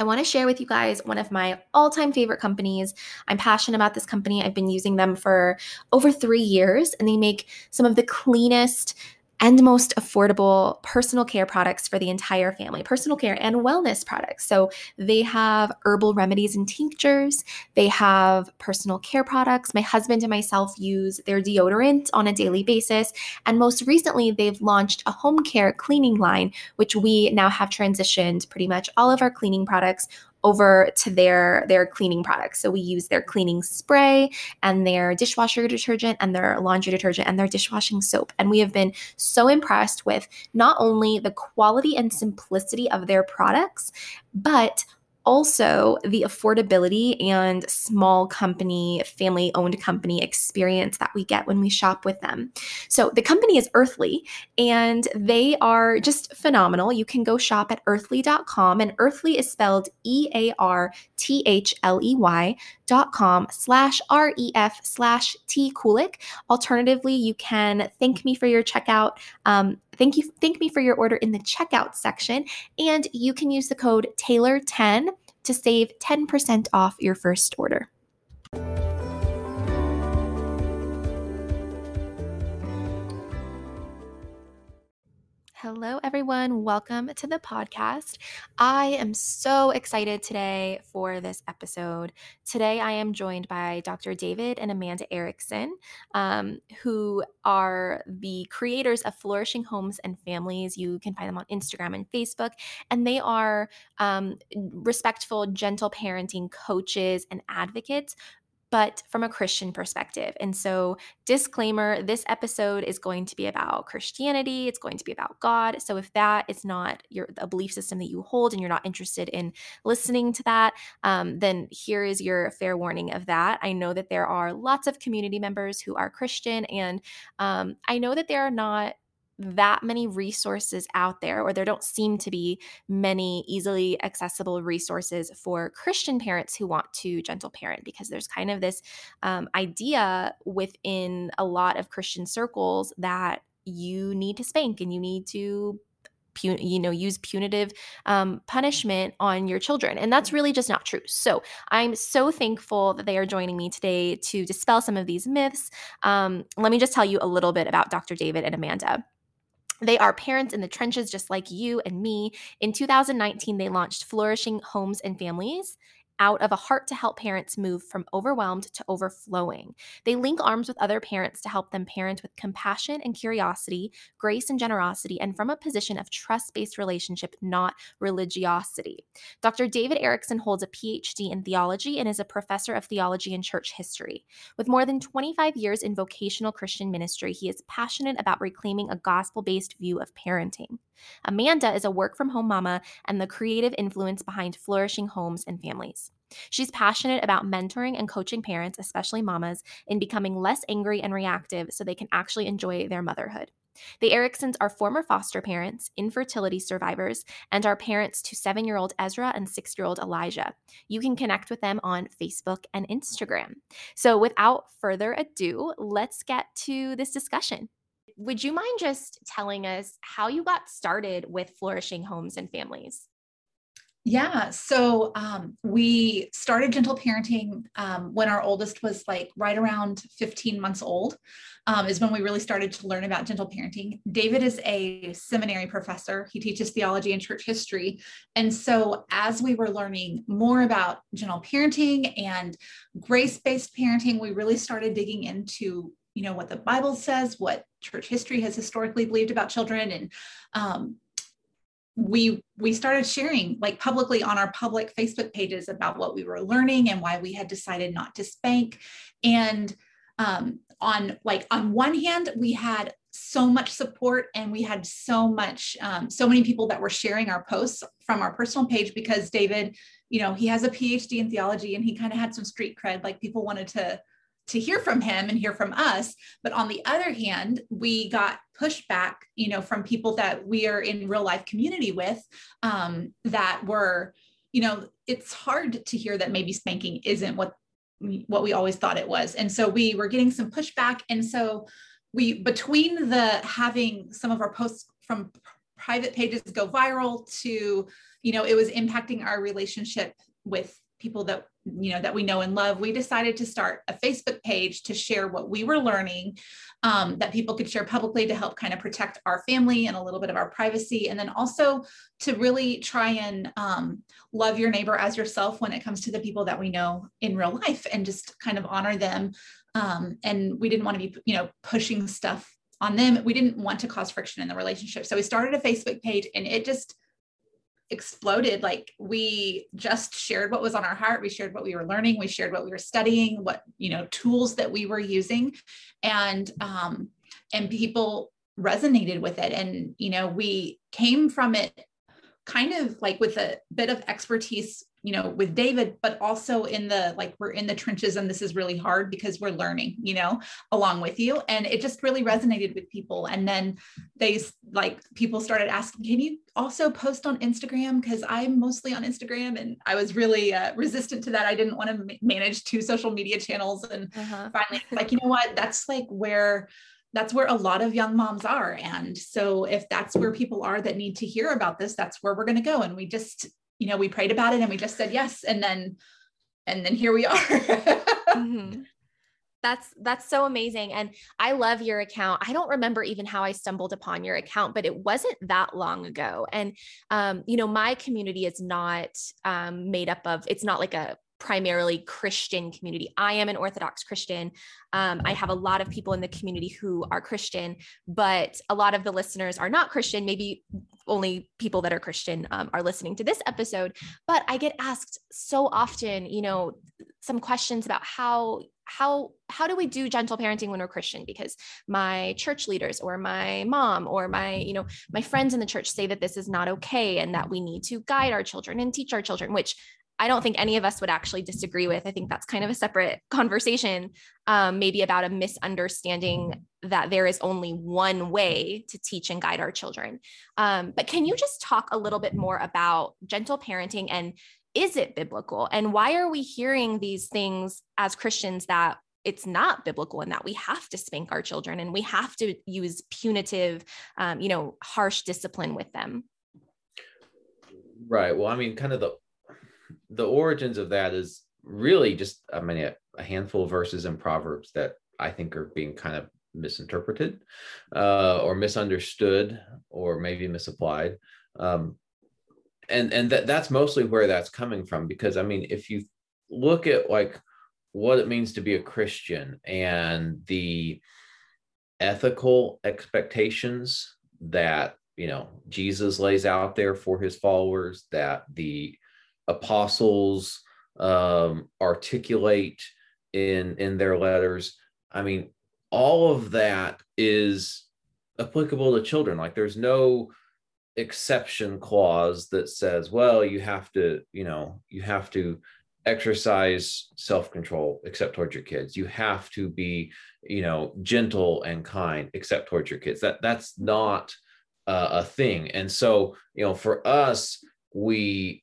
I want to share with you guys one of my all time favorite companies. I'm passionate about this company. I've been using them for over three years, and they make some of the cleanest, and most affordable personal care products for the entire family, personal care and wellness products. So they have herbal remedies and tinctures, they have personal care products. My husband and myself use their deodorant on a daily basis. And most recently, they've launched a home care cleaning line, which we now have transitioned pretty much all of our cleaning products over to their their cleaning products. So we use their cleaning spray and their dishwasher detergent and their laundry detergent and their dishwashing soap. And we have been so impressed with not only the quality and simplicity of their products, but also the affordability and small company, family owned company experience that we get when we shop with them. So the company is Earthley and they are just phenomenal. You can go shop at earthley.com and Earthley is spelled E A R T H L E Y dot com slash R E F slash T Kulik. Alternatively, you can thank me for your checkout. Um, thank you, thank me for your order in the checkout section, and you can use the code Taylor10 to save 10% off your first order. Hello, everyone. Welcome to the podcast. I am so excited today for this episode. Today, I am joined by Dr. David and Amanda Erickson, um, who are the creators of Flourishing Homes and Families. You can find them on Instagram and Facebook, and they are um, respectful, gentle parenting coaches and advocates but from a Christian perspective. And so, disclaimer this episode is going to be about Christianity, it's going to be about God. So, if that is not your a belief system that you hold and you're not interested in listening to that, um, then here is your fair warning of that. I know that there are lots of community members who are Christian, and um, I know that there are not that many resources out there, or there don't seem to be many easily accessible resources for Christian parents who want to gentle parent, because there's kind of this um, idea within a lot of Christian circles that you need to spank and you need to you know use punitive um, punishment on your children and that's really just not true. So i'm so thankful that they are joining me today to dispel some of these myths. Um, let me just tell you a little bit about dr david and amanda they are parents in the trenches, just like you and me. In 2019, they launched Flourishing Homes and Families out of a heart to help parents move from overwhelmed to overflowing. They link arms with other parents to help them parent with compassion and curiosity, grace and generosity, and from a position of trust based relationship, not religiosity. Dr. David Erickson holds a PhD in theology and is a professor of theology and church history. With more than 25 years in vocational Christian ministry, he is passionate about reclaiming a gospel based view of parenting. Amanda is a work from home mama and the creative influence behind flourishing homes and families. She's passionate about mentoring and coaching parents, especially mamas, in becoming less angry and reactive so they can actually enjoy their motherhood. The Ericksons are former foster parents, infertility survivors, and are parents to seven year old Ezra and six year old Elijah. You can connect with them on Facebook and Instagram. So, without further ado, let's get to this discussion would you mind just telling us how you got started with flourishing homes and families? Yeah, so um, we started gentle parenting um, when our oldest was like right around 15 months old, um, is when we really started to learn about gentle parenting. David is a seminary professor, he teaches theology and church history. And so, as we were learning more about gentle parenting and grace based parenting, we really started digging into you know what the bible says what church history has historically believed about children and um, we we started sharing like publicly on our public facebook pages about what we were learning and why we had decided not to spank. And um, on like on one hand we had so much support and we had so much um, so many people that were sharing our posts from our personal page because david you know he has a phd in theology and he kind of had some street cred like people wanted to to hear from him and hear from us. But on the other hand we got pushback you know from people that we are in real life community with um, that were you know it's hard to hear that maybe spanking isn't what what we always thought it was. And so we were getting some pushback. And so we between the having some of our posts from private pages go viral to you know it was impacting our relationship with people that you know that we know and love we decided to start a facebook page to share what we were learning um, that people could share publicly to help kind of protect our family and a little bit of our privacy. And then also to really try and um, love your neighbor as yourself when it comes to the people that we know in real life and just kind of honor them. Um, and we didn't want to be you know pushing stuff on them. We didn't want to cause friction in the relationship. So we started a facebook page and it just exploded. Like we just shared what was on our heart. We shared what we were learning. We shared what we were studying what you know tools that we were using. And um and people resonated with it. And you know we came from it kind of like with a bit of expertise you know with david but also in the like we're in the trenches and this is really hard because we're learning you know along with you. And it just really resonated with people. And then they like people started asking can you also post on instagram? Because i'm mostly on instagram. And i was really uh, resistant to that. I didn't want to ma- manage two social media channels. And uh-huh. finally like you know what? That's like where that's where a lot of young moms are and so if that's where people are that need to hear about this that's where we're going to go and we just you know, we prayed about it and we just said yes. And then, and then here we are. mm-hmm. That's that's so amazing and I love your account. I don't remember even how I stumbled upon your account, but it wasn't that long ago. And um, you know, my community is not um, made up of. It's not like a primarily Christian community. I am an Orthodox Christian. Um, I have a lot of people in the community who are Christian, but a lot of the listeners are not Christian. Maybe only people that are Christian um, are listening to this episode. But I get asked so often, you know, some questions about how how how do we do gentle parenting when we're christian because my church leaders or my mom or my you know my friends in the church say that this is not okay and that we need to guide our children and teach our children which I don't think any of us would actually disagree with. I think that's kind of a separate conversation, um, maybe about a misunderstanding that there is only one way to teach and guide our children. Um, but can you just talk a little bit more about gentle parenting and is it biblical? And why are we hearing these things as Christians that it's not biblical and that we have to spank our children and we have to use punitive, um, you know, harsh discipline with them? Right. Well, I mean, kind of the the origins of that is really just I mean a, a, handful of verses in Proverbs that I think are being kind of misinterpreted uh, or misunderstood or maybe misapplied. Um, and and that that's mostly where that's coming from because I mean if you look at like what it means to be a Christian and the ethical expectations that you know Jesus lays out there for his followers that the apostles um, articulate in in their letters. I mean, all of that is applicable to children. Like there's no exception clause that says, well, you have to, you know, you have to exercise self-control except towards your kids. You have to be, you know, gentle and kind except towards your kids. That that's not uh, a thing. And so, you know, for us, we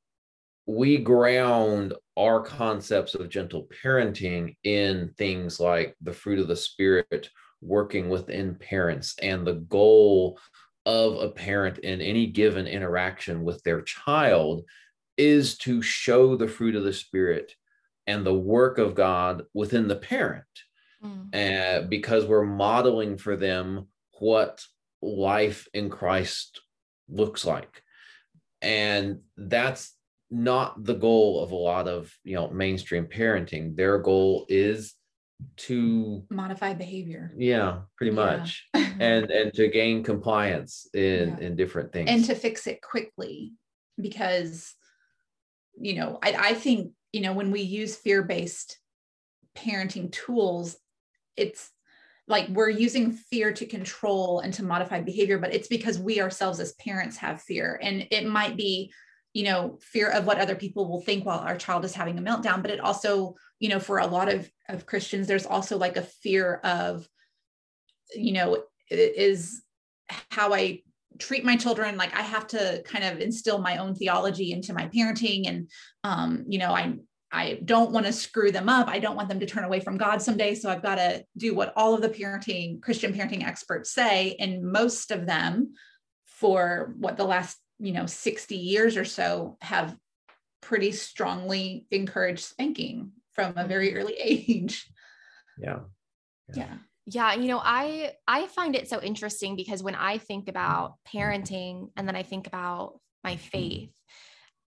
we ground our concepts of gentle parenting in things like the fruit of the spirit working within parents and the goal of a parent in any given interaction with their child is to show the fruit of the spirit and the work of god within the parent mm. uh, because we're modeling for them what life in christ looks like and that's not the goal of a lot of you know mainstream parenting. Their goal is to modify behavior. Yeah pretty Yeah. much. And and to gain compliance in Yeah. in different things. And to fix it quickly because you know I, I think you know when we use fear-based parenting tools it's like we're using fear to control and to modify behavior but it's because we ourselves as parents have fear. And it might be you know fear of what other people will think while our child is having a meltdown. But it also you know for a lot of of christians there's also like a fear of you know is how i treat my children. Like i have to kind of instill my own theology into my parenting and um you know i i don't want to screw them up. I don't want them to turn away from god someday. So i've got to do what all of the parenting christian parenting experts say and most of them for what the last you know 60 years or so have pretty strongly encouraged spanking from a very early age. Yeah. Yeah. Yeah, you know, I I find it so interesting because when I think about parenting and then I think about my faith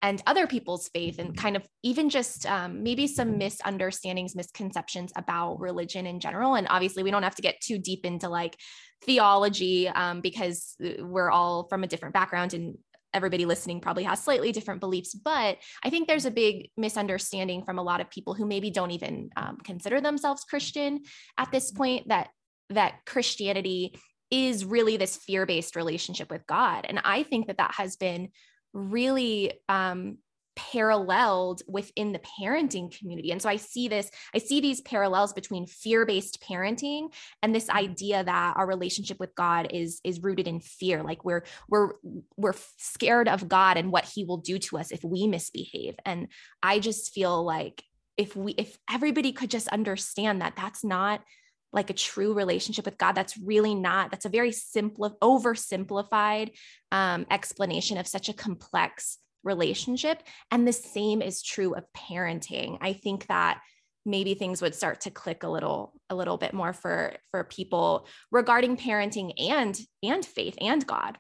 and other people's faith and kind of even just um, maybe some misunderstandings, misconceptions about religion in general. And obviously, we don't have to get too deep into like theology um, because uh, we're all from a different background and everybody listening probably has slightly different beliefs but i think there's a big misunderstanding from a lot of people who maybe don't even um, consider themselves christian at this point that that christianity is really this fear-based relationship with god. And i think that that has been really um, paralleled within the parenting community and so i see this i see these parallels between fear-based parenting and this idea that our relationship with god is is rooted in fear like we're we're we're scared of god and what he will do to us if we misbehave and i just feel like if we if everybody could just understand that that's not like a true relationship with God. That's really not, that's a very simple, oversimplified um, explanation of such a complex relationship. And the same is true of parenting. I think that maybe things would start to click a little a little bit more for for people regarding parenting and and faith and god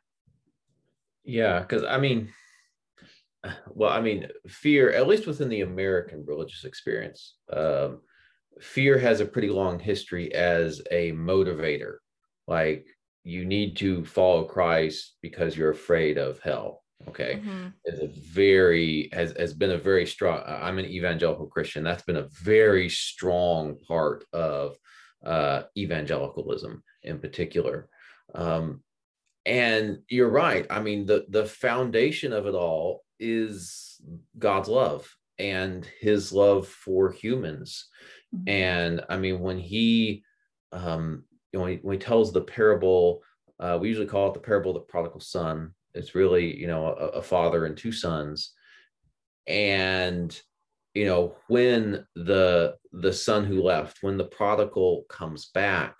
yeah because i mean well i mean fear at least within the american religious experience um, fear has a pretty long history as a motivator like you need to follow christ because you're afraid of hell okay Mhm. is a very has, has been a very strong i'm an evangelical christian that's been a very strong part of uh evangelicalism in particular um and you're right i mean the the foundation of it all is god's love and his love for humans Mhm. and I mean, when he, um, you know, when he, when he tells the parable, uh, we usually call it the parable of the prodigal son. It's really, you know, a, a father and two sons. And, you know, when the the son who left, when the prodigal comes back,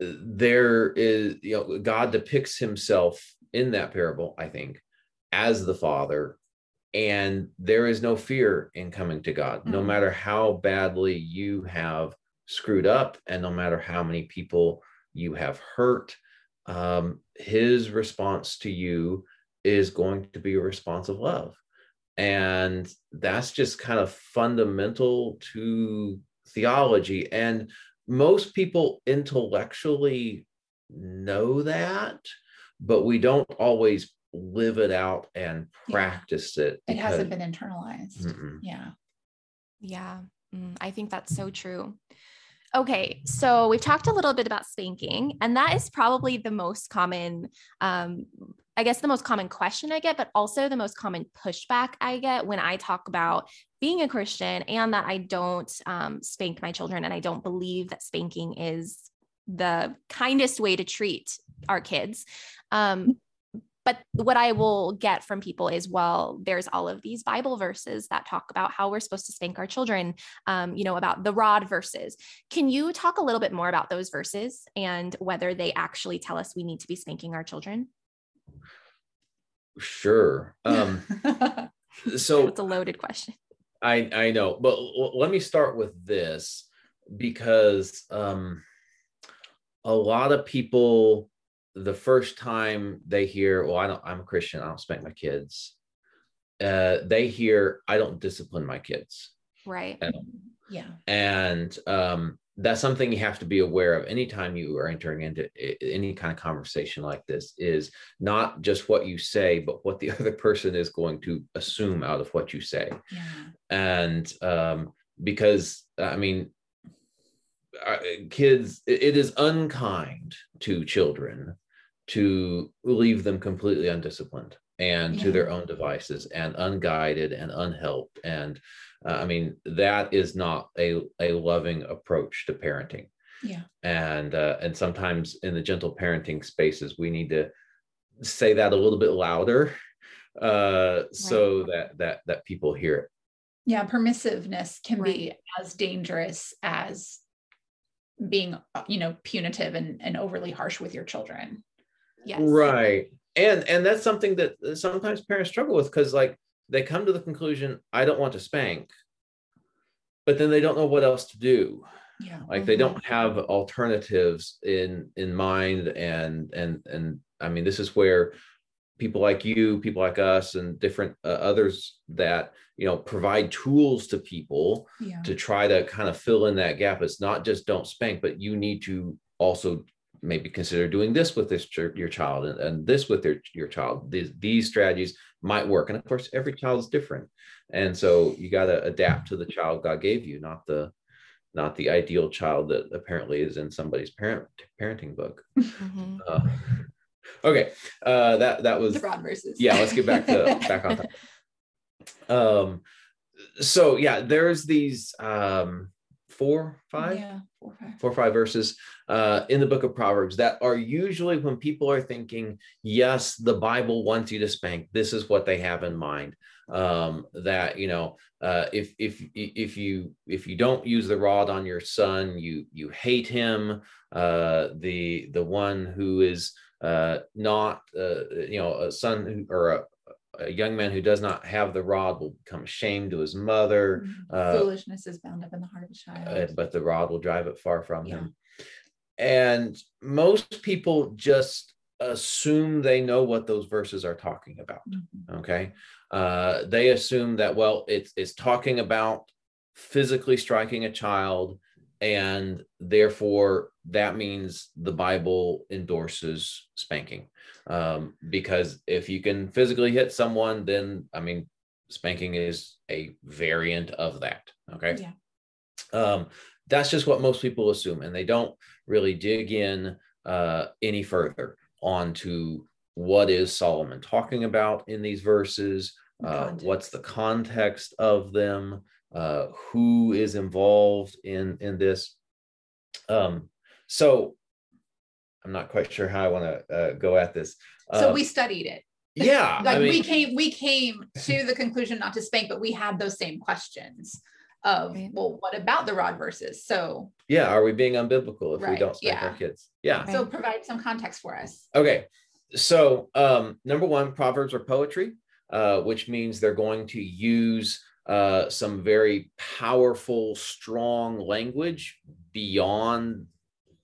there is, you know, God depicts himself in that parable, I think, as the father and there is no fear in coming to God, no Mhm. matter how badly you have screwed up, and no matter how many people you have hurt. Um, his response to you is going to be a response of love. And that's just kind of fundamental to theology. And most people intellectually know that, but we don't always live it out and Yeah. practice it. it hasn't been internalized Mm-mm. yeah Yeah, mm, I think that's so true. Okay, so we've talked a little bit about spanking, and that is probably the most common, um, I guess, the most common question I get, but also the most common pushback I get when I talk about being a Christian and that I don't um, spank my children and I don't believe that spanking is the kindest way to treat our kids. Um, but what I will get from people is, well, there's all of these Bible verses that talk about how we're supposed to spank our children, um, you know, about the rod verses. Can you talk a little bit more about those verses and whether they actually tell us we need to be spanking our children? Sure. Um, so it's a loaded question. I I know, but l- let me start with this because um, a lot of people, the first time they hear, "Well, I don't, I'm a Christian, I don't spank my kids," uh, they hear, "I don't discipline my kids." Right. And Yeah. And um, that's something you have to be aware of anytime you are entering into any kind of conversation like this is not just what you say but what the other person is going to assume out of what you say Yeah. and um, because i mean uh, kids it is unkind to children to leave them completely undisciplined and to their own devices and unguided and unhelped and uh, i mean that is not a, a loving approach to parenting Yeah. and uh, and sometimes in the gentle parenting spaces we need to say that a little bit louder uh so that that that people hear it Yeah. Permissiveness can be as dangerous as being, you know, punitive and, and overly harsh with your children. Yes. right and and that's something that sometimes parents struggle with because like they come to the conclusion i don't want to spank but then they don't know what else to do Yeah. like they don't have alternatives in in mind and and and i mean this is where people like you people like us and different uh, others that you know provide tools to people Yeah. to try to kind of fill in that gap it's not just don't spank but you need to also maybe consider doing this with this your child and, and this with their, your child. These, these strategies might work. And of course every child is different. And so you got to adapt to the child god gave you not the not the ideal child that apparently is in somebody's parent parenting book. Mhm. uh, okay. Uh that that was The broad verses. yeah let's get back to back on topic. Um so yeah there's these um four five? Yeah. Four, or five verses uh, in the book of Proverbs that are usually when people are thinking, yes, the Bible wants you to spank. This is what they have in mind. Um, that you know, uh, if if if you if you don't use the rod on your son, you you hate him. Uh, the the one who is uh, not uh, you know a son who, or a, a young man who does not have the rod will become ashamed to his mother Mhm. uh, Foolishness is bound up in the heart of a child. uh, but the rod will drive it far from Yeah. him. And most people just assume they know what those verses are talking about. Mhm. Okay. Uh, they assume that, well, it's, it's talking about physically striking a child, and therefore that means the Bible endorses spanking. Um, because if you can physically hit someone, then I mean, spanking is a variant of that. Okay Yeah. um, that's just what most people assume and they don't really dig in uh, any further onto what is solomon talking about in these verses uh, what's the context of them uh, who is involved in in this um, so i'm not quite sure how i want to uh, go at this So Um, we studied it. yeah Like I mean, we came, we came to the conclusion not to spank, but we had those same questions of, Right. well, what about the rod verses? So, yeah are we being unbiblical if we don't spank our yeah. kids yeah so provide some context for us. Okay. So, um, number one, Proverbs are poetry, uh, which means they're going to use uh, some very powerful, strong language beyond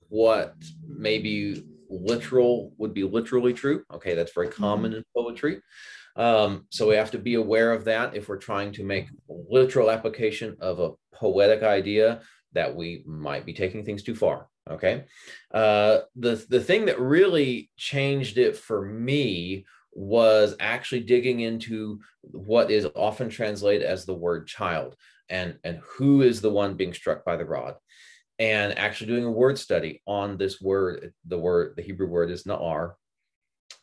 what maybe literal would be literally true. Okay, that's very common in poetry. Um, so we have to be aware of that if we're trying to make literal application of a poetic idea that we might be taking things too far. Okay. Uh, the the thing that really changed it for me was actually digging into what is often translated as the word child and and who is the one being struck by the rod. And actually doing a word study on this word the word the hebrew word is na'ar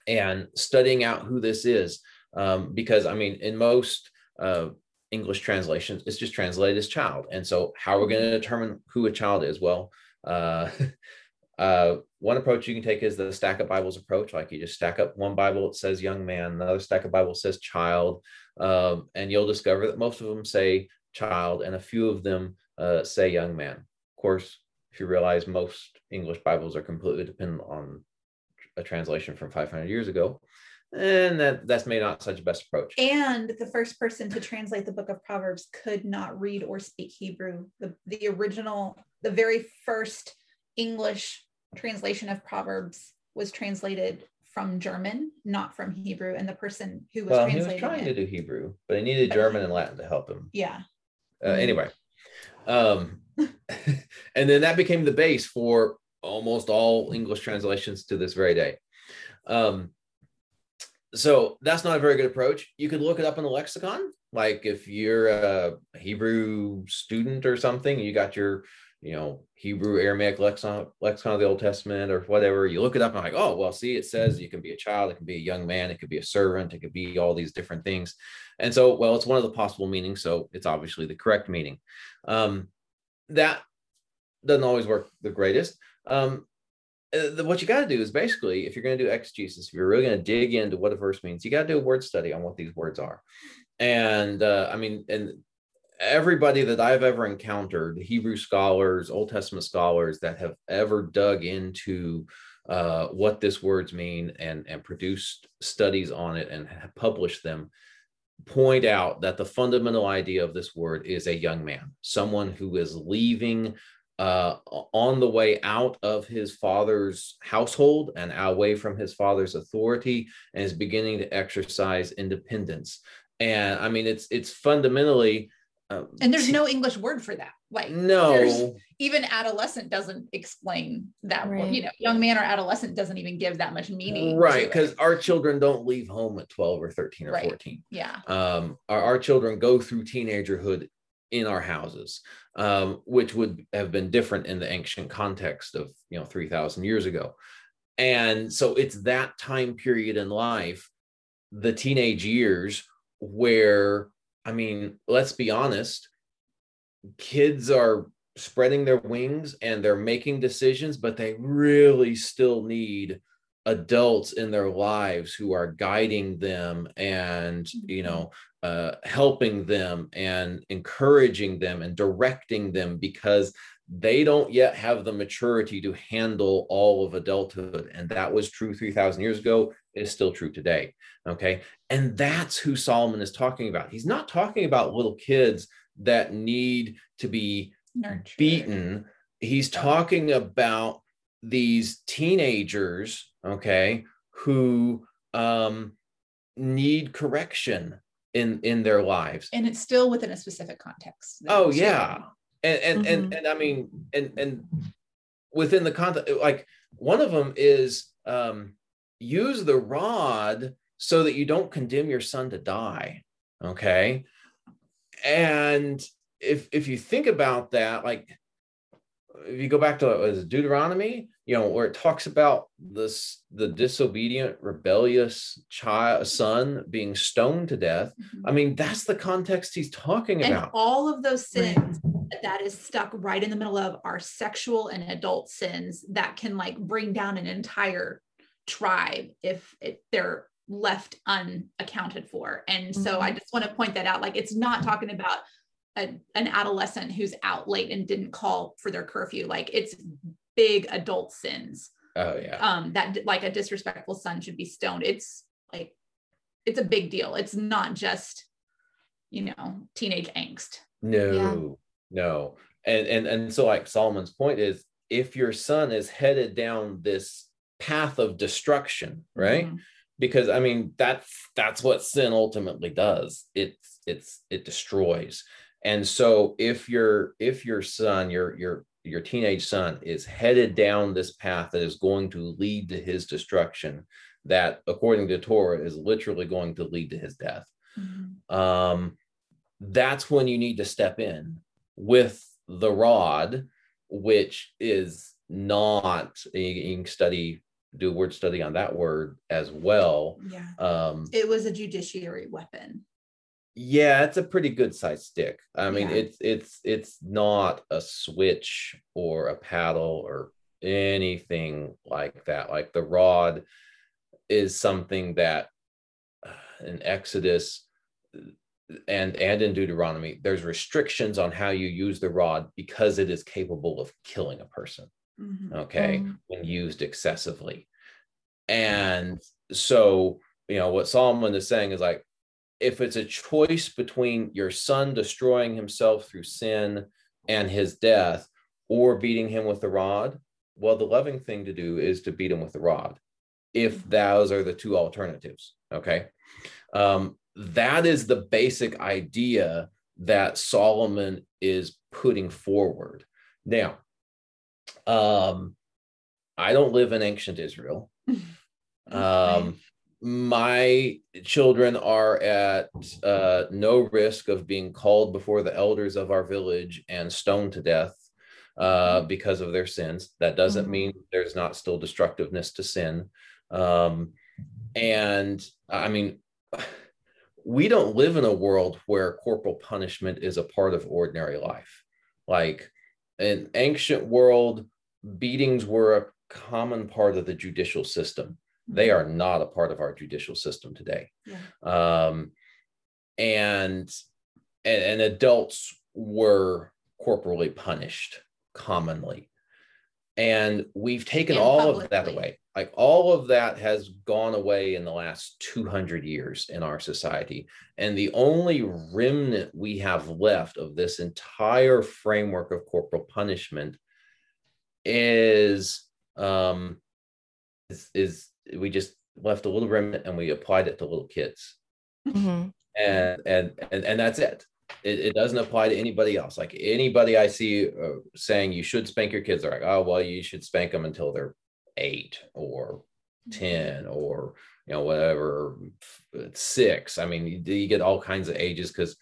and studying out who this is. Um, because i mean in most uh, english translations it's just translated as child. And so how are we going to determine who a child is? Well uh, uh, one approach you can take is the stack of Bibles approach. Like you just stack up one Bible, it says young man, another stack of Bible says child. Um, and you'll discover that most of them say child and a few of them uh, say young man. Of course, if you realize most English Bibles are completely dependent on a translation from 500 years ago, and that that's maybe not such a best approach. And the first person to translate the book of Proverbs could not read or speak Hebrew. The, the original, the very first English translation of Proverbs was translated from German, not from Hebrew. And the person who was Well, he was translating trying it, to do Hebrew, but he needed But German and Latin to help him. yeah, Uh, Mhm. anyway, Um, and then that became the base for almost all English translations to this very day. Um, so that's not a very good approach. You could look it up in the lexicon. Like if you're a Hebrew student or something, you got your, you know, Hebrew Aramaic lexicon, lexicon of the Old Testament or whatever. You look it up and like, oh, well, see, it says you can be a child, it can be a young man, it could be a servant, it could be all these different things. And so, well, it's one of the possible meanings, so it's obviously the correct meaning. Um, that doesn't always work the greatest. Um, uh, what you got to do is basically, if you're going to do exegesis, if you're really going to dig into what a verse means, you got to do a word study on what these words are. And uh, I mean, and everybody that I've ever encountered, Hebrew scholars, Old Testament scholars that have ever dug into uh, what this words mean and and produced studies on it and have published them, point out that the fundamental idea of this word is a young man, someone who is leaving uh, on the way out of his father's household and away from his father's authority and is beginning to exercise independence. And i mean it's it's fundamentally um, and there's no english word for that like no even adolescent doesn't explain that right. you know young man or adolescent doesn't even give that much meaning right because our children don't leave home at 12 or 13 or right. 14 yeah um our, our children go through teenagerhood in our houses, um, which would have been different in the ancient context of you know three thousand years ago. And so it's that time period in life, the teenage years, where I mean, let's be honest, kids are spreading their wings and they're making decisions, but they really still need adults in their lives who are guiding them and you mm-hmm. know uh, helping them and encouraging them and directing them because they don't yet have the maturity to handle all of adulthood and that was true 3000 years ago it is still true today okay? And that's who solomon is talking about. He's not talking about little kids that need to be Nurtured. beaten. He's talking about these teenagers okay who um, need correction in in their lives. And it's still within a specific context oh yeah and and, mm-hmm. and and i mean and and within the context like one of them is um use the rod so that you don't condemn your son to die okay and if if you think about that like if you go back to Deuteronomy, you know, where it talks about this the disobedient, rebellious child son being stoned to death. Mm-hmm. I mean, that's the context he's talking and about. All of those sins that is stuck right in the middle of our sexual and adult sins that can like bring down an entire tribe if it, they're left unaccounted for. And so mm-hmm. I just want to point that out. Like it's not talking about a, an adolescent who's out late and didn't call for their curfew. Like it's big adult sins. Oh yeah. Um, that like a disrespectful son should be stoned. It's like it's a big deal. It's not just you know teenage angst. No, yeah. No. And and and so like Solomon's point is if your son is headed down this path of destruction, right? Mm-hmm. Because I mean that's that's what sin ultimately does. It's it's it destroys and so if your if your son your your your teenage son is headed down this path that is going to lead to his destruction that according to torah is literally going to lead to his death mm-hmm. um, that's when you need to step in with the rod which is not you can study do a word study on that word as well. Yeah. Um it was a judiciary weapon. Yeah it's a pretty good size stick. I mean yeah. it's it's it's not a switch or a paddle or anything like that. Like the rod is something that uh, in exodus and and in deuteronomy there's restrictions on how you use the rod because it is capable of killing a person mm-hmm. okay mm-hmm. when used excessively and so you know what solomon is saying is like if it's a choice between your son destroying himself through sin and his death or beating him with the rod, well, the loving thing to do is to beat him with the rod, if mm-hmm. those are the two alternatives. Okay. Um, that is the basic idea that Solomon is putting forward. Now, um, I don't live in ancient Israel. Um, my children are at uh, no risk of being called before the elders of our village and stoned to death uh, because of their sins. That doesn't mm-hmm. mean there's not still destructiveness to sin. Um, and I mean, we don't live in a world where corporal punishment is a part of ordinary life. Like in ancient world, beatings were a common part of the judicial system. They are not a part of our judicial system today. Yeah. Um, and, and and adults were corporally punished commonly. And we've taken and all publicly. of that away. Like all of that has gone away in the last 200 years in our society. And the only remnant we have left of this entire framework of corporal punishment is um is, is we just left a little remnant and we applied it to little kids mm-hmm. and, and and and that's it. it. it doesn't apply to anybody else like anybody i see uh, saying you should spank your kids are like oh well you should spank them until they're eight or mm-hmm. 10 or you know whatever six i mean you, you get all kinds of ages because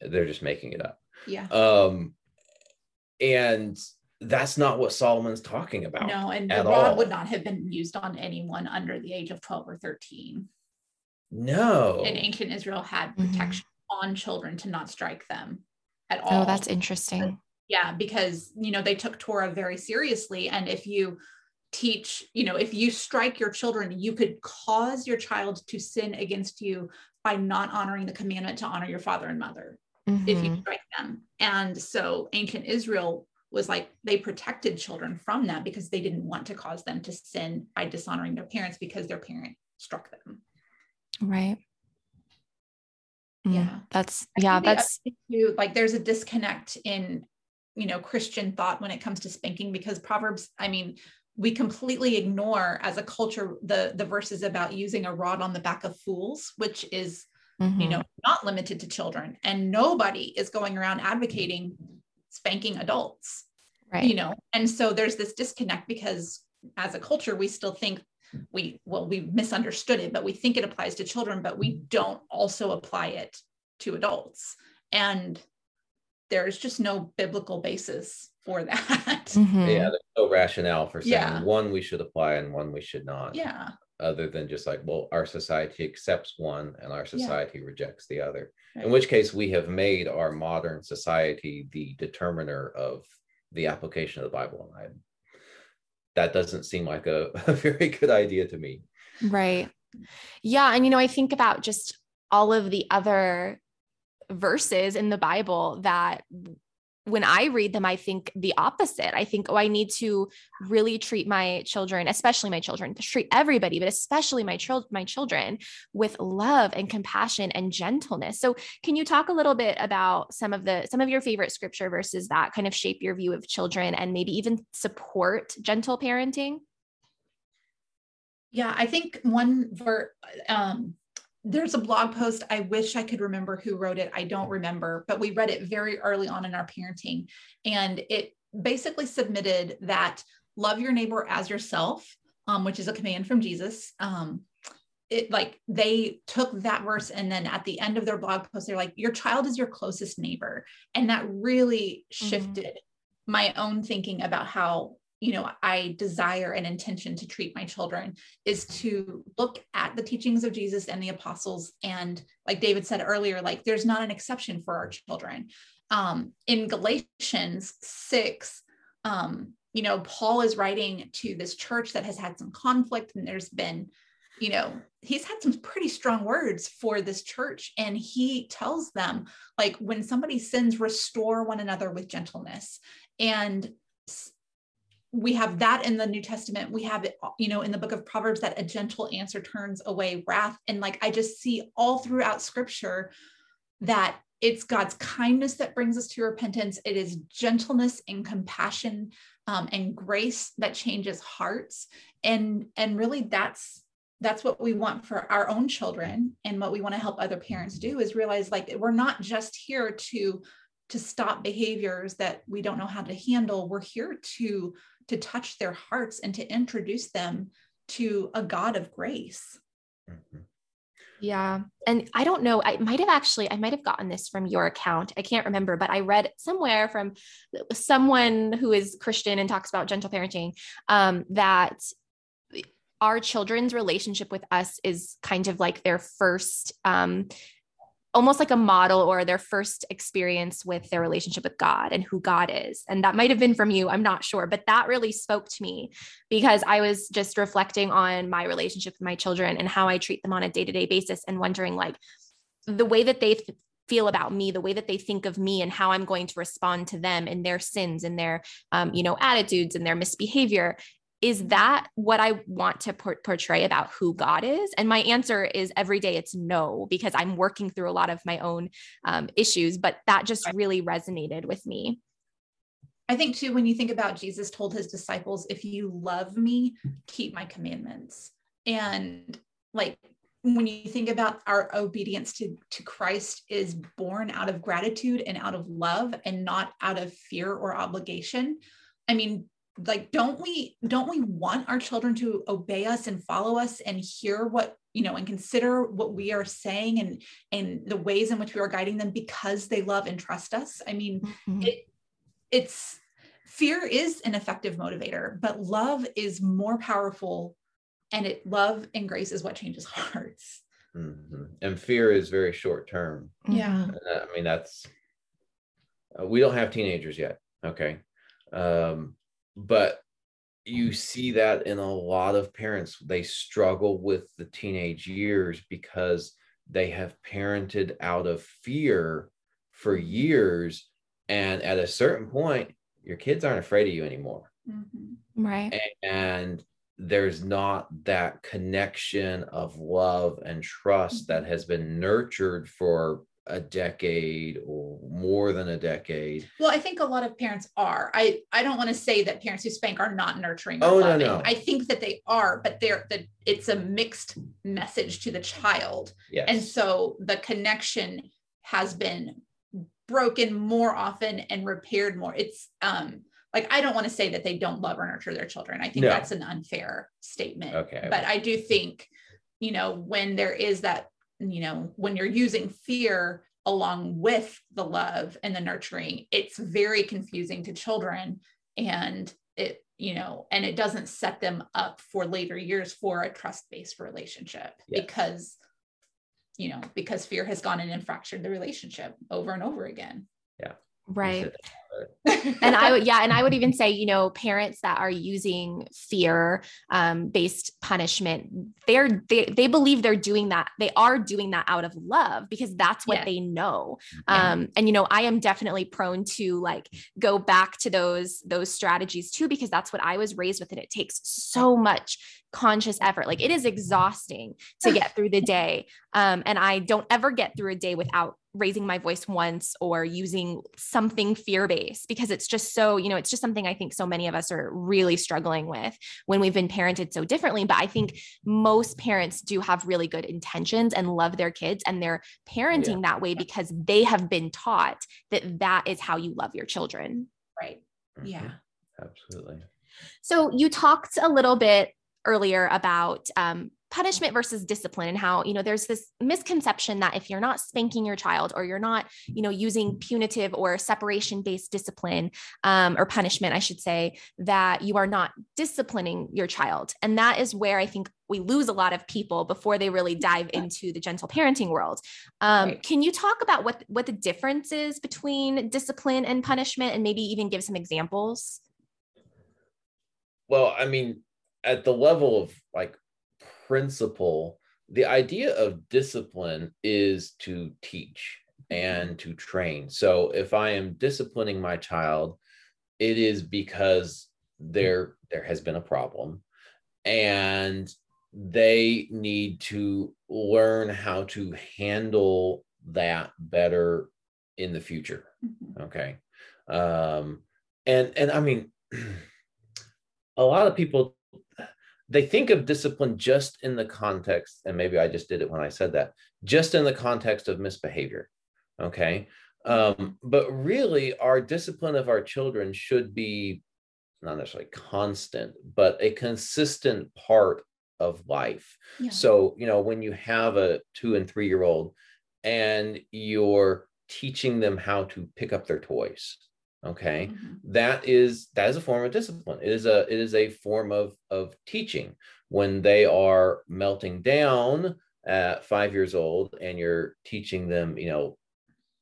they're just making it up yeah um and that's not what Solomon's talking about. No, and the rod all. would not have been used on anyone under the age of 12 or 13. No. And ancient Israel had mm-hmm. protection mm-hmm. on children to not strike them at all. Oh, that's interesting. But, yeah, because you know they took Torah very seriously. And if you teach, you know, if you strike your children, you could cause your child to sin against you by not honoring the commandment to honor your father and mother mm-hmm. if you mm-hmm. strike them. And so ancient Israel was like they protected children from that because they didn't want to cause them to sin by dishonoring their parents because their parent struck them. Right. Mm, yeah. That's yeah, that's too, like there's a disconnect in you know Christian thought when it comes to spanking because Proverbs, I mean, we completely ignore as a culture the the verses about using a rod on the back of fools, which is mm-hmm. you know not limited to children. And nobody is going around advocating spanking adults right. you know? And so there's this disconnect because as a culture we still think we well we misunderstood it but we think it applies to children but we don't also apply it to adults. And there's just no biblical basis for that mm-hmm. yeah there's no rationale for saying yeah. one we should apply and one we should not yeah other than just like well our society accepts one and our society yeah. rejects the other right. in which case we have made our modern society the determiner of the application of the bible and I, that doesn't seem like a, a very good idea to me right yeah and you know i think about just all of the other verses in the bible that when I read them, I think the opposite. I think, oh, I need to really treat my children, especially my children, to treat everybody, but especially my children, my children with love and compassion and gentleness. So can you talk a little bit about some of the some of your favorite scripture verses that kind of shape your view of children and maybe even support gentle parenting? Yeah, I think one ver um there's a blog post. I wish I could remember who wrote it. I don't remember, but we read it very early on in our parenting. And it basically submitted that love your neighbor as yourself, um, which is a command from Jesus. Um, it like they took that verse and then at the end of their blog post, they're like, your child is your closest neighbor. And that really mm-hmm. shifted mm-hmm. my own thinking about how you know i desire and intention to treat my children is to look at the teachings of jesus and the apostles. And like david said earlier like there's not an exception for our children. Um, in galatians 6 um, you know paul is writing to this church that has had some conflict and there's been you know he's had some pretty strong words for this church. And he tells them like when somebody sins restore one another with gentleness. And we have that in the New Testament. We have it, you know, in the book of Proverbs that a gentle answer turns away wrath. And like I just see all throughout scripture that it's God's kindness that brings us to repentance. It is gentleness and compassion um, and grace that changes hearts. And and really that's that's what we want for our own children and what we want to help other parents do is realize like we're not just here to to stop behaviors that we don't know how to handle we're here to to touch their hearts and to introduce them to a god of grace mm-hmm. Yeah. And I don't know, I might have actually, I might have gotten this from your account. I can't remember, but I read somewhere from someone who is Christian and talks about gentle parenting um, that our children's relationship with us is kind of like their first um, almost like a model or their first experience with their relationship with God and who God is. And that might have been from you, I'm not sure, but that really spoke to me because I was just reflecting on my relationship with my children and how I treat them on a day to day basis and wondering, like, the way that they th- feel about me the way that they think of me and how i'm going to respond to them and their sins and their um, you know attitudes and their misbehavior is that what I want to por- portray about who God is? And my answer is every day it's no, because I'm working through a lot of my own um, issues, but that just really resonated with me. I think too, when you think about Jesus told his disciples, if you love me, keep my commandments. And like when you think about our obedience to, to Christ is born out of gratitude and out of love and not out of fear or obligation. I mean, like don't we don't we want our children to obey us and follow us and hear what you know and consider what we are saying and and the ways in which we are guiding them because they love and trust us? I mean mm-hmm. it it's fear is an effective motivator but love is more powerful and it love and grace is what changes hearts. Mm-hmm. and fear is very short term. Yeah. Uh, i mean that's uh, we don't have teenagers yet okay? Um but you see that in a lot of parents they struggle with the teenage years because they have parented out of fear for years and at a certain point your kids aren't afraid of you anymore mm-hmm. right and there's not that connection of love and trust that mm-hmm. has been nurtured for a decade or more than a decade. Well, I think a lot of parents are. I I don't want to say that parents who spank are not nurturing. oh loving. no, no. I think that they are, but they're that it's a mixed message to the child. Yes. And so the connection has been broken more often and repaired more. It's um like I don't want to say that they don't love or nurture their children. I think no. that's an unfair statement. Okay. But I do think, you know, when there is that you know, when you're using fear along with the love and the nurturing, it's very confusing to children. And it, you know, and it doesn't set them up for later years for a trust based relationship yes. because, you know, because fear has gone in and fractured the relationship over and over again. Yeah. Right. and I would, yeah. And I would even say, you know, parents that are using fear um, based punishment, they're, they, they believe they're doing that. They are doing that out of love because that's what yeah. they know. Yeah. Um, and, you know, I am definitely prone to like go back to those, those strategies too, because that's what I was raised with. And it takes so much conscious effort. Like it is exhausting to get through the day. Um, and I don't ever get through a day without raising my voice once or using something fear based because it's just so, you know, it's just something I think so many of us are really struggling with when we've been parented so differently. But I think most parents do have really good intentions and love their kids and they're parenting yeah. that way because they have been taught that that is how you love your children. Right. Mm-hmm. Yeah. Absolutely. So you talked a little bit earlier about um, punishment versus discipline and how you know there's this misconception that if you're not spanking your child or you're not you know using punitive or separation based discipline um, or punishment i should say that you are not disciplining your child. And that is where i think we lose a lot of people before they really dive into the gentle parenting world. Um, right. can you talk about what what the difference is between discipline and punishment and maybe even give some examples? Well i mean at the level of like principle, the idea of discipline is to teach and to train. So if I am disciplining my child, it is because there there has been a problem and they need to learn how to handle that better in the future mm-hmm. okay um and and i mean a lot of people they think of discipline just in the context, and maybe I just did it when I said that, just in the context of misbehavior. Okay. Um, but really, our discipline of our children should be not necessarily constant, but a consistent part of life. Yeah. So, you know, when you have a two and three year old and you're teaching them how to pick up their toys, okay. Mm-hmm. that is that is a form of discipline. It is a it is a form of of teaching. When they are melting down at five years old and you're teaching them you know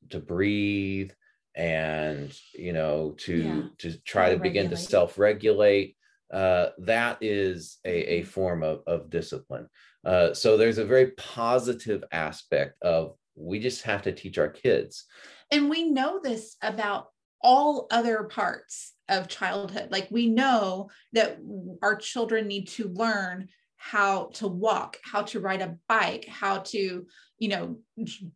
to breathe and you know to yeah. to try to begin to self-regulate uh, that is a, a form of, of discipline. Uh, so there's a very positive aspect of we just have to teach our kids. And we know this about all other parts of childhood. Like we know that our children need to learn how to walk how to ride a bike how to you know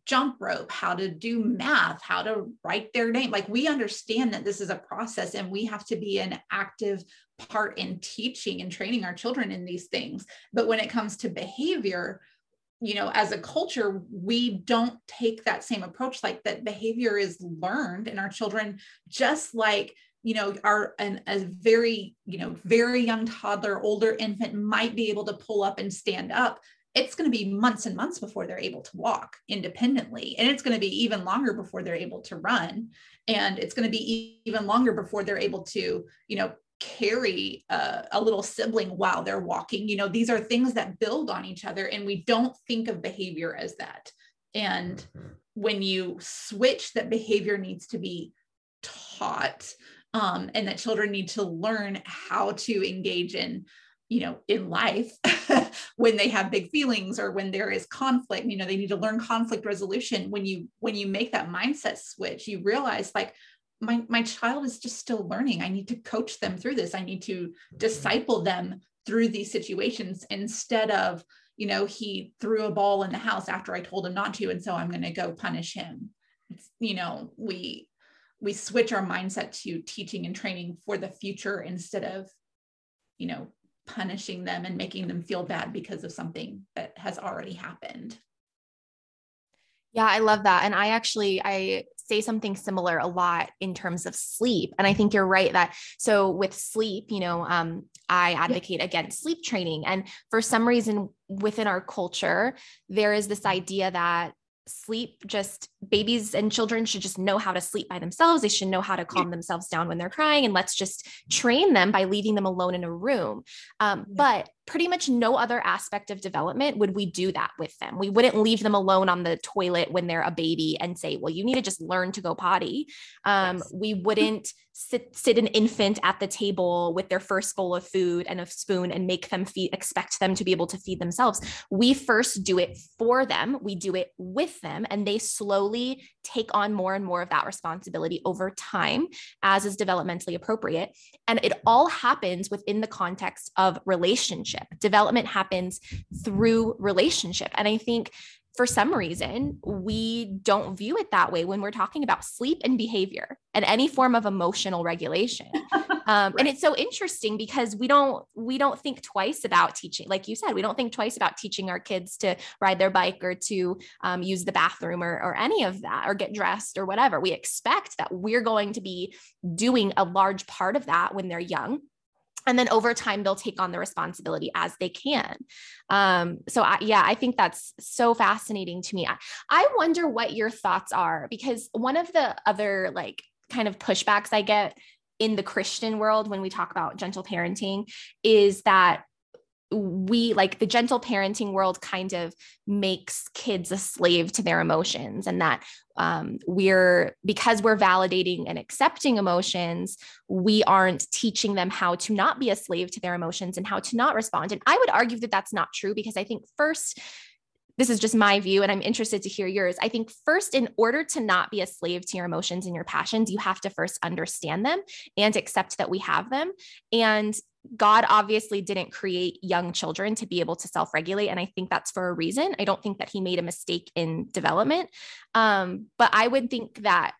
jump rope how to do math how to write their name. Like we understand that this is a process and we have to be an active part in teaching and training our children in these things. But when it comes to behavior you know as a culture we don't take that same approach like that behavior is learned in our children just like you know are an, a very you know very young toddler older infant might be able to pull up and stand up. It's going to be months and months before they're able to walk independently and it's going to be even longer before they're able to run and it's going to be even longer before they're able to you know carry a, a, little sibling while they're walking. You know these are things that build on each other and we don't think of behavior as that. And mm-hmm. when you switch that behavior needs to be taught um, and that children need to learn how to engage in you know in life when they have big feelings or when there is conflict you know they need to learn conflict resolution. When you when you make that mindset switch you realize like my my child is just still learning. I need to coach them through this. I need to disciple them through these situations instead of you know he threw a ball in the house after i told him not to and so i'm going to go punish him. It's, you know we we switch our mindset to teaching and training for the future instead of you know punishing them and making them feel bad because of something that has already happened yeah i love that and i actually i say something similar a lot in terms of sleep. And I think you're right that so with sleep, you know, um, I advocate against sleep training. And for some reason within our culture, there is this idea that sleep just babies and children should just know how to sleep by themselves they should know how to calm themselves down when they're crying and let's just train them by leaving them alone in a room um, but pretty much no other aspect of development would we do that with them. We wouldn't leave them alone on the toilet when they're a baby and say, well, you need to just learn to go potty. Um, yes. We wouldn't sit, sit an infant at the table with their first bowl of food and a spoon and make them feed, expect them to be able to feed themselves. We first do it for them. We do it with them and they slowly take on more and more of that responsibility over time as is developmentally appropriate. And it all happens within the context of relationship relationship. Development happens through relationship. And I think for some reason, we don't view it that way when we're talking about sleep and behavior and any form of emotional regulation. Um, right. And it's so interesting because we don't we don't think twice about teaching, like you said, we don't think twice about teaching our kids to ride their bike or to um, use the bathroom or, or any of that or get dressed or whatever. We expect that we're going to be doing a large part of that when they're young and then over time they'll take on the responsibility as they can. Um, so I, yeah i think that's so fascinating to me. I, I wonder what your thoughts are because one of the other like kind of pushbacks i get in the christian world when we talk about gentle parenting is that we like the gentle parenting world kind of makes kids a slave to their emotions and that um, we're because we're validating and accepting emotions we aren't teaching them how to not be a slave to their emotions and how to not respond. And i would argue that that's not true because i think first this is just my view and i'm interested to hear yours. I think first in order to not be a slave to your emotions and your passions you have to first understand them and accept that we have them. And God obviously didn't create young children to be able to self regulate. And I think that's for a reason. I don't think that he made a mistake in development. Um, but I would think that,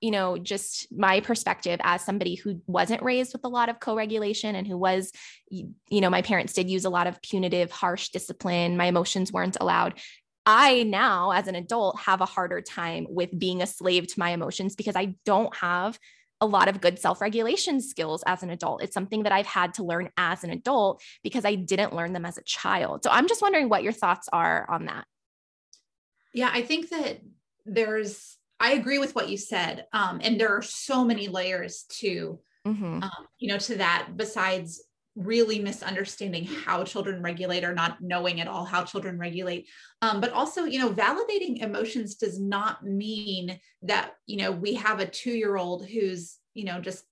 you know, just my perspective as somebody who wasn't raised with a lot of co regulation and who was, you know, my parents did use a lot of punitive, harsh discipline. My emotions weren't allowed I now, as an adult, have a harder time with being a slave to my emotions because I don't have a lot of good self regulation skills as an adult. It's something that I've had to learn as an adult because I didn't learn them as a child. So I'm just wondering what your thoughts are on that. Yeah, I think that there's, I agree with what you said. Um, and there are so many layers to, mm-hmm. um, you know, to that besides really misunderstanding how children regulate or not knowing at all how children regulate. Um, but also you know validating emotions does not mean that you know we have a two year old who's you know just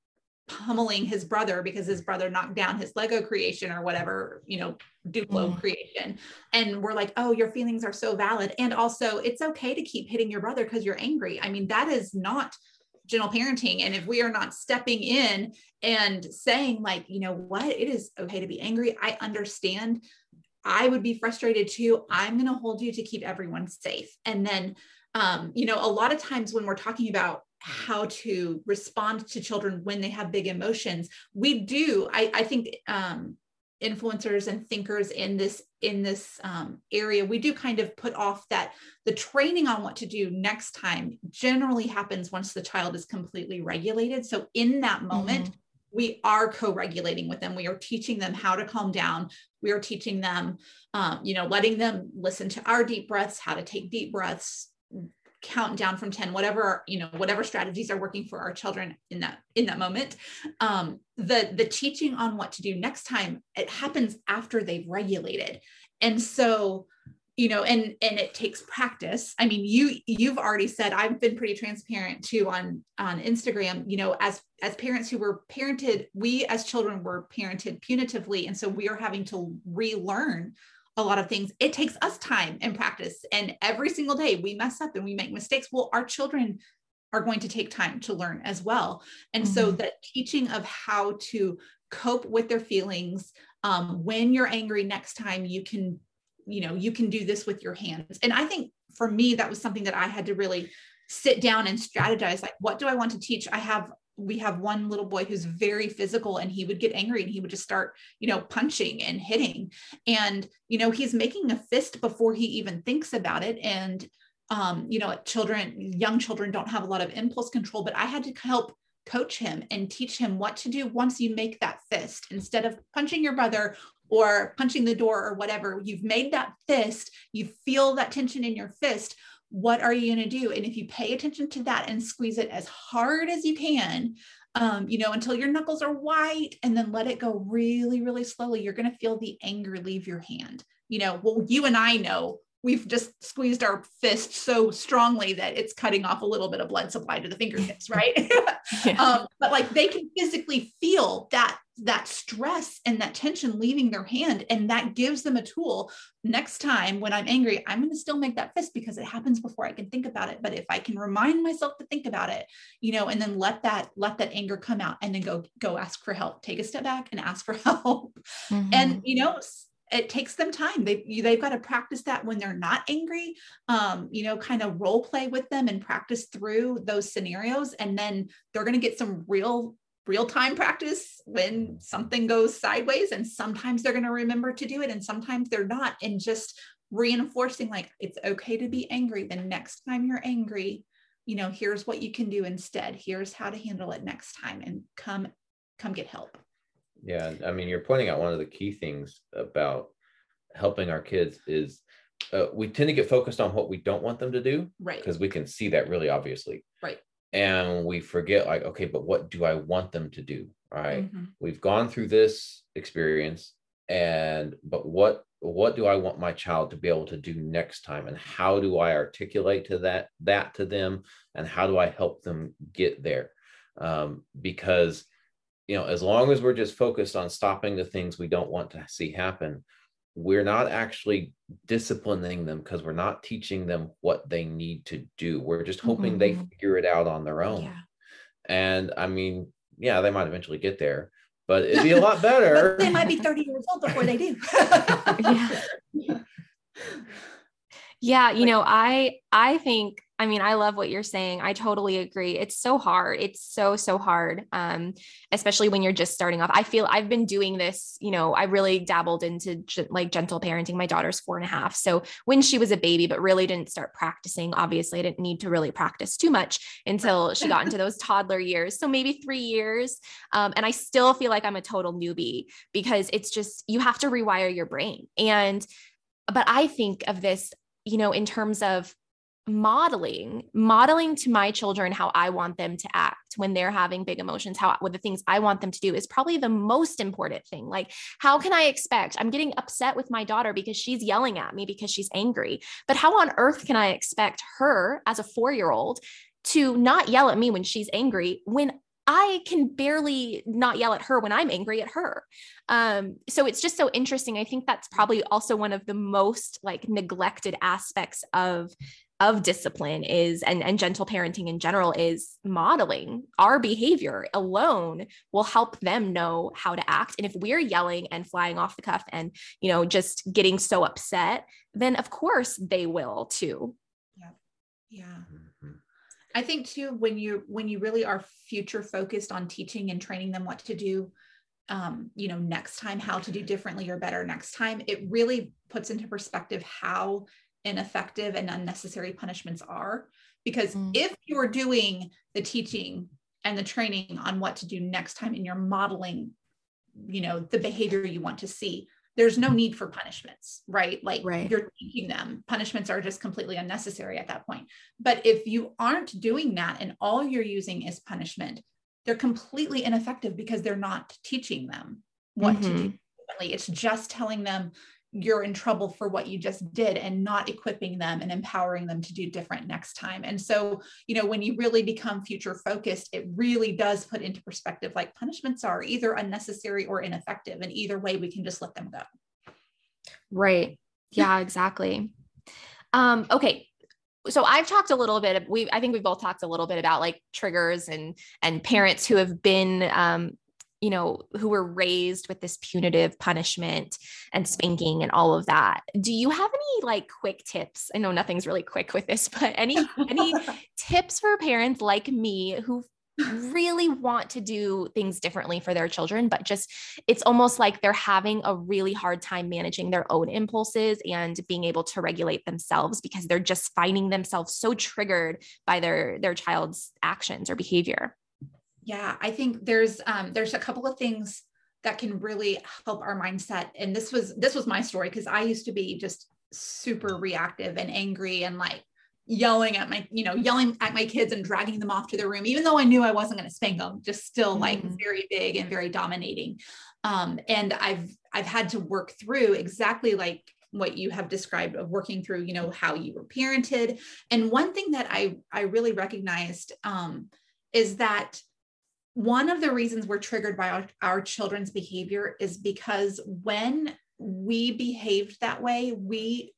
pummeling his brother because his brother knocked down his lego creation or whatever you know duplo mm. creation. And we're like oh your feelings are so valid. And also it's okay to keep hitting your brother because you're angry. I mean that is not gentle parenting. And if we are not stepping in and saying like you know what? It is okay to be angry. I understand. I would be frustrated too. I'm going to hold you to keep everyone safe. And then um, you know a lot of times when we're talking about how to respond to children when they have big emotions we do i, I think um, influencers and thinkers in this in this um, area we do kind of put off that the training on what to do next time generally happens once the child is completely regulated. So in that moment mm-hmm. we are co-regulating with them. We are teaching them how to calm down. We are teaching them um, you know letting them listen to our deep breaths how to take deep breaths count down from 10 whatever you know whatever strategies are working for our children in that in that moment. Um, the the teaching on what to do next time it happens after they've regulated. And so you know and and it takes practice. I mean you you've already said i've been pretty transparent too on on instagram you know as as parents who were parented we as children were parented punitively. And so we are having to relearn a lot of things. It takes us time and practice and every single day we mess up and we make mistakes. Well our children are going to take time to learn as well. And mm-hmm. so the teaching of how to cope with their feelings um, when you're angry next time you can you know you can do this with your hands. And i think for me that was something that i had to really sit down and strategize like what do i want to teach? I have we have one little boy who's very physical and he would get angry and he would just start you know punching and hitting. And you know he's making a fist before he even thinks about it. And um you know children young children don't have a lot of impulse control but i had to help coach him and teach him what to do once you make that fist. Instead of punching your brother or punching the door or whatever you've made that fist you feel that tension in your fist what are you going to do? And if you pay attention to that and squeeze it as hard as you can, um, you know, until your knuckles are white and then let it go really, really slowly, you're going to feel the anger leave your hand. You know, well, you and I know we've just squeezed our fist so strongly that it's cutting off a little bit of blood supply to the fingertips, right? yeah. um, but like they can physically feel that that stress and that tension leaving their hand and that gives them a tool. Next time when i'm angry i'm going to still make that fist because it happens before i can think about it. But if i can remind myself to think about it you know and then let that let that anger come out and then go go ask for help. Take a step back and ask for help. Mm-hmm. and you know it takes them time. They they've got to practice that when they're not angry um, you know kind of role play with them and practice through those scenarios. And then they're going to get some real real time practice when something goes sideways and sometimes they're going to remember to do it and sometimes they're not and just reinforcing like it's okay to be angry the next time you're angry. You know here's what you can do instead. Here's how to handle it next time and come come get help. Yeah i mean you're pointing out one of the key things about helping our kids is uh, we tend to get focused on what we don't want them to do right. because we can see that really obviously. Right and we forget like okay but what do i want them to do? Right? Mm-hmm. we've gone through this experience and but what what do i want my child to be able to do next time? And how do i articulate to that that to them? And how do i help them get there? Um, because you know as long as we're just focused on stopping the things we don't want to see happen we're not actually disciplining them because we're not teaching them what they need to do. We're just hoping mm-hmm. they figure it out on their own. Yeah. And I mean, yeah, they might eventually get there, but it'd be a lot better. they might be 30 years old before they do. yeah. yeah, you know, I I think I mean, I love what you're saying. I totally agree. It's so hard. It's so, so hard. Um, especially when you're just starting off. I feel I've been doing this, you know, I really dabbled into like gentle parenting. My daughter's four and a half. So when she was a baby, but really didn't start practicing, obviously I didn't need to really practice too much until she got into those toddler years. So maybe three years. Um, and I still feel like I'm a total newbie because it's just, you have to rewire your brain. And, but I think of this, you know, in terms of modeling modeling to my children how i want them to act when they're having big emotions how what the things i want them to do is probably the most important thing like how can i expect i'm getting upset with my daughter because she's yelling at me because she's angry but how on earth can i expect her as a 4 year old to not yell at me when she's angry when I can barely not yell at her when I'm angry at her. Um, so it's just so interesting. I think that's probably also one of the most like neglected aspects of of discipline is and, and gentle parenting in general is modeling our behavior alone will help them know how to act. And if we're yelling and flying off the cuff and you know just getting so upset then of course they will too. Yeah yeah. Mm-hmm. i think too when you when you really are future focused on teaching and training them what to do um, you know next time how to do differently or better next time it really puts into perspective how ineffective and unnecessary punishments are. Because mm. if you're doing the teaching and the training on what to do next time and you're modeling, you know, the behavior you want to see, there's no need for punishments, right? Like right. you're teaching them. Punishments are just completely unnecessary at that point. But if you aren't doing that and all you're using is punishment, they're completely ineffective because they're not teaching them what mm-hmm. to do. It's just telling them you're in trouble for what you just did and not equipping them and empowering them to do different next time. And so, you know, when you really become future focused, it really does put into perspective like punishments are either unnecessary or ineffective. And either way, we can just let them go. Right. Yeah, exactly. um, okay. So I've talked a little bit. We, I think we've both talked a little bit about like triggers and and parents who have been um, you know, who were raised with this punitive punishment and spanking and all of that. Do you have any like quick tips? I know nothing's really quick with this, but any any tips for parents like me who really want to do things differently for their children, but just it's almost like they're having a really hard time managing their own impulses and being able to regulate themselves because they're just finding themselves so triggered by their their child's actions or behavior. Yeah, I think there's um, there's a couple of things that can really help our mindset. And this was this was my story because I used to be just super reactive and angry and like yelling at my you know yelling at my kids and dragging them off to their room even though i knew i wasn't going to spank them just still like mm-hmm. very big and very dominating um, and i've i've had to work through exactly like what you have described of working through you know how you were parented and one thing that i i really recognized um, is that one of the reasons we're triggered by our, our children's behavior is because when we behaved that way, we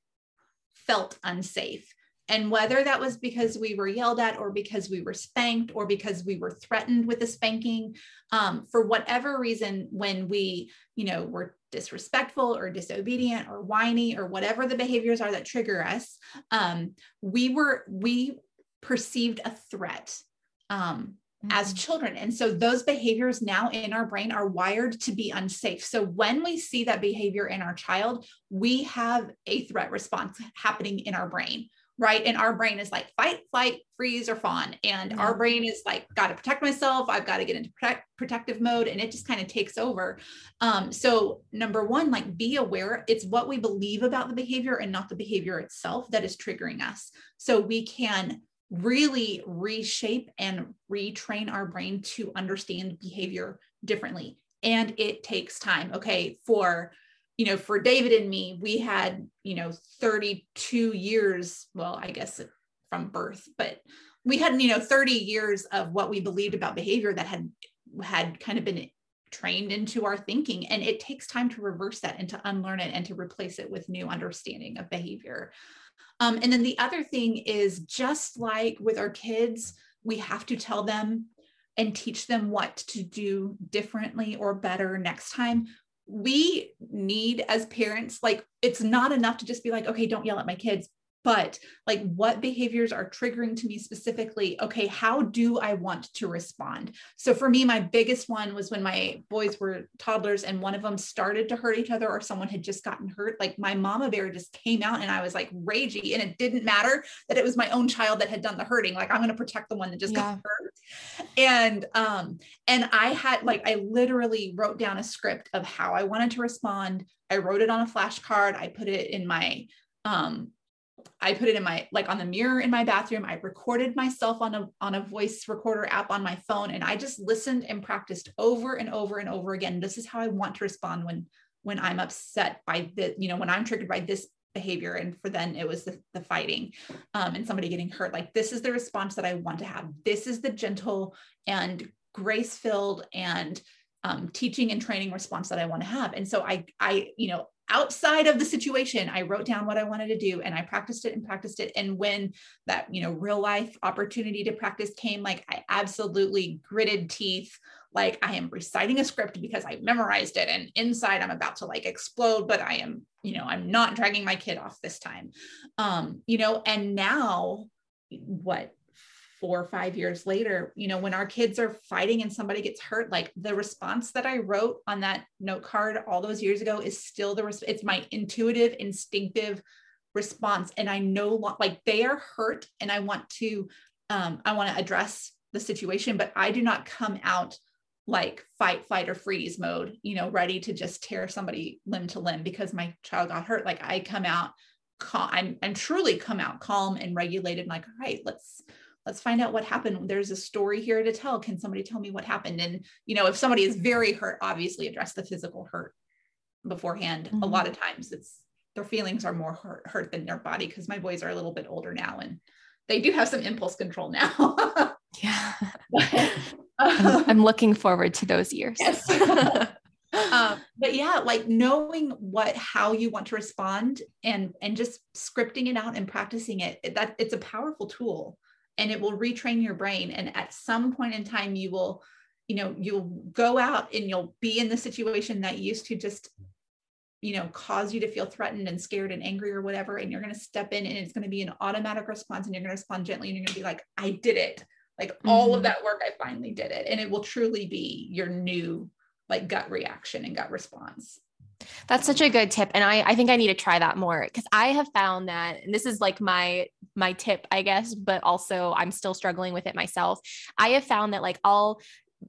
felt unsafe. And whether that was because we were yelled at, or because we were spanked, or because we were threatened with a spanking, um, for whatever reason, when we, you know, were disrespectful or disobedient or whiny or whatever the behaviors are that trigger us, um, we were we perceived a threat. Um, mm-hmm. as children. And so those behaviors now in our brain are wired to be unsafe. So when we see that behavior in our child, we have a threat response happening in our brain right? And our brain is like fight, flight, freeze, or fawn. And our brain is like, got to protect myself. I've got to get into protect, protective mode. And it just kind of takes over. Um, so, number one, like be aware it's what we believe about the behavior and not the behavior itself that is triggering us. So, we can really reshape and retrain our brain to understand behavior differently. And it takes time. Okay. For, you know, for David and me, we had, you know, 32 years, well, I guess from birth, but we had, you know, 30 years of what we believed about behavior that had had kind of been trained into our thinking and it takes time to reverse that and to unlearn it and to replace it with new understanding of behavior um, and then the other thing is just like with our kids, we have to tell them and teach them what to do differently or better next time. We need, as parents, like it's not enough to just be like, okay, don't yell at my kids, but like what behaviors are triggering to me specifically? Okay how do i want to respond? So for me my biggest one was when my boys were toddlers and one of them started to hurt each other or someone had just gotten hurt like my mama bear just came out and i was like ragey and it didn't matter that it was my own child that had done the hurting. Like i'm going to protect the one that just yeah. got hurt. And um and i had like i literally wrote down a script of how i wanted to respond. I wrote it on a flashcard. I put it in my um I put it in my like on the mirror in my bathroom. I recorded myself on a on a voice recorder app on my phone and I just listened and practiced over and over and over again. This is how I want to respond when when I'm upset by the, you know, when I'm triggered by this behavior. And for then it was the, the fighting um, and somebody getting hurt. Like this is the response that I want to have. This is the gentle and grace filled and um, teaching and training response that I want to have. And so I, I, you know, outside of the situation i wrote down what i wanted to do and i practiced it and practiced it. And when that you know real life opportunity to practice came like i absolutely gritted teeth. Like i am reciting a script because i memorized it and inside i'm about to like explode but i am you know i'm not dragging my kid off this time. Um you know and now what four or five years later, you know, when our kids are fighting and somebody gets hurt, like the response that I wrote on that note card all those years ago is still the, res- it's my intuitive, instinctive response. And I know like they are hurt and I want to, um, I want to address the situation, but I do not come out like fight, flight, or freeze mode, you know, ready to just tear somebody limb to limb because my child got hurt. Like I come out calm, I'm, I'm truly come out calm and regulated, and like, all right, let's, let's find out what happened. There's a story here to tell. Can somebody tell me what happened? And you know if somebody is very hurt obviously address the physical hurt beforehand. Mm-hmm. a lot of times it's their feelings are more hurt, hurt than their body because my boys are a little bit older now and they do have some impulse control now. Yeah. But, I'm, I'm, looking forward to those years. Yes. um, but yeah like knowing what how you want to respond and and just scripting it out and practicing it that it's a powerful tool and it will retrain your brain and at some point in time you will you know you'll go out and you'll be in the situation that used to just you know cause you to feel threatened and scared and angry or whatever and you're going to step in and it's going to be an automatic response and you're going to respond gently and you're going to be like i did it like mm-hmm. all of mm-hmm. that work i finally did it and it will truly be your new like gut reaction and gut response that's such a good tip. And I, I think I need to try that more because I have found that and this is like my my tip, I guess, but also I'm still struggling with it myself. I have found that like I'll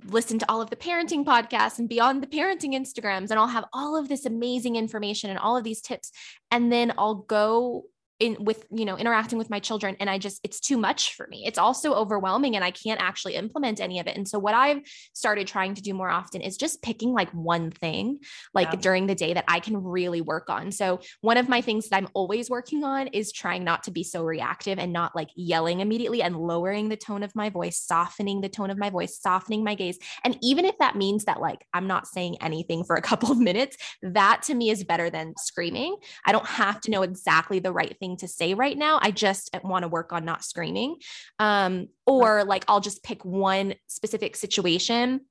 listen to all of the parenting podcasts and beyond the parenting Instagrams, and I'll have all of this amazing information and all of these tips. And then I'll go in with you know interacting with my children and i just it's too much for me. It's also overwhelming and i can't actually implement any of it. And so what i've started trying to do more often is just picking like one thing like yeah. during the day that i can really work on. So one of my things that i'm always working on is trying not to be so reactive and not like yelling immediately and lowering the tone of my voice softening the tone of my voice softening my gaze. And even if that means that like i'm not saying anything for a couple of minutes that to me is better than screaming. I don't have to know exactly the right thing to say right now. I just want to work on not screaming. Um, or like I'll just pick one specific situation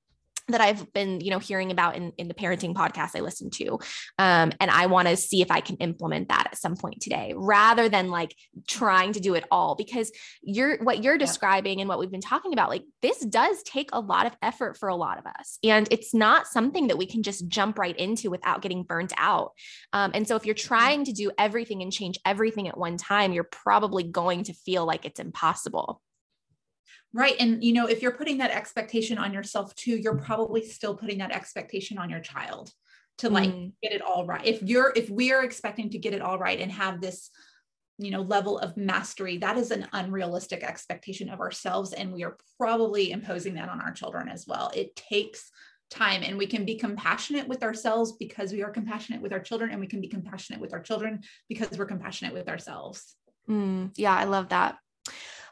that I've been, you know, hearing about in, in the parenting podcast I listen to. Um, and I want to see if I can implement that at some point today rather than like trying to do it all because you're what you're describing and what we've been talking about, like this does take a lot of effort for a lot of us. And it's not something that we can just jump right into without getting burnt out. Um, and so if you're trying to do everything and change everything at one time, you're probably going to feel like it's impossible. Right. And, you know, if you're putting that expectation on yourself too, you're probably still putting that expectation on your child to like mm. get it all right. If you're, if we are expecting to get it all right and have this, you know, level of mastery, that is an unrealistic expectation of ourselves. And we are probably imposing that on our children as well. It takes time and we can be compassionate with ourselves because we are compassionate with our children and we can be compassionate with our children because we're compassionate with ourselves. Mm, yeah, I love that.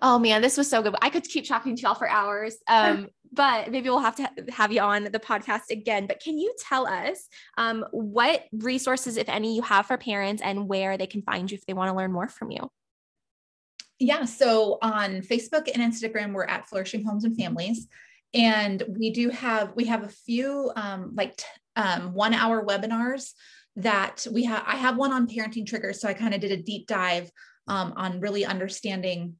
Oh man, this was so good. I could keep talking to y'all for hours. Um, but maybe we'll have to have you on the podcast again. But can you tell us um, what resources, if any, you have for parents and where they can find you if they want to learn more from you? Yeah. So on Facebook and Instagram, we're at Flourishing Homes and Families. And we do have, we have a few um, like t- um, one hour webinars that we have. I have one on parenting triggers. So I kind of did a deep dive um, on really understanding,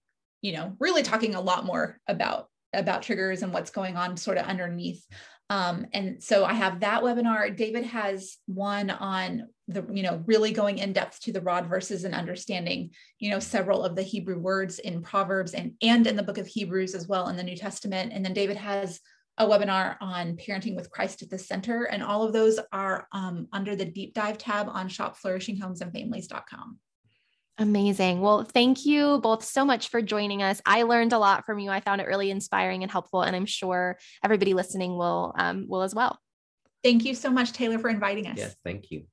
you know, really talking a lot more about about triggers and what's going on sort of underneath. Um, and so I have that webinar. David has one on the, you know, really going in depth to the rod verses and understanding, you know, several of the Hebrew words in Proverbs and and in the book of Hebrews as well in the New Testament. And then David has a webinar on parenting with Christ at the center. And all of those are um, under the deep dive tab on shopflourishinghomesandfamilies.com. Amazing. Well, thank you both so much for joining us. I learned a lot from you. I found it really inspiring and helpful, and I'm sure everybody listening will um, will as well. Thank you so much, Taylor, for inviting us. Yes, thank you.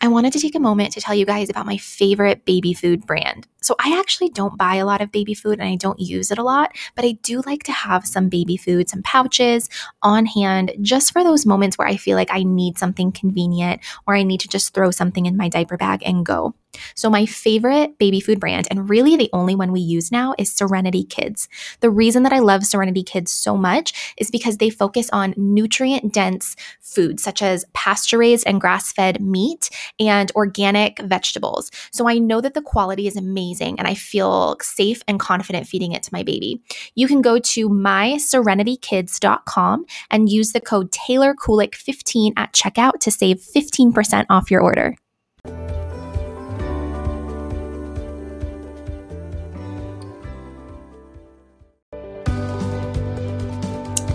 I wanted to take a moment to tell you guys about my favorite baby food brand. So, I actually don't buy a lot of baby food and I don't use it a lot, but I do like to have some baby food, some pouches on hand just for those moments where I feel like I need something convenient or I need to just throw something in my diaper bag and go. So, my favorite baby food brand, and really the only one we use now, is Serenity Kids. The reason that I love Serenity Kids so much is because they focus on nutrient dense foods such as pasture raised and grass fed meat and organic vegetables. So, I know that the quality is amazing and I feel safe and confident feeding it to my baby. You can go to myserenitykids.com and use the code Taylor Kulik 15 at checkout to save 15% off your order.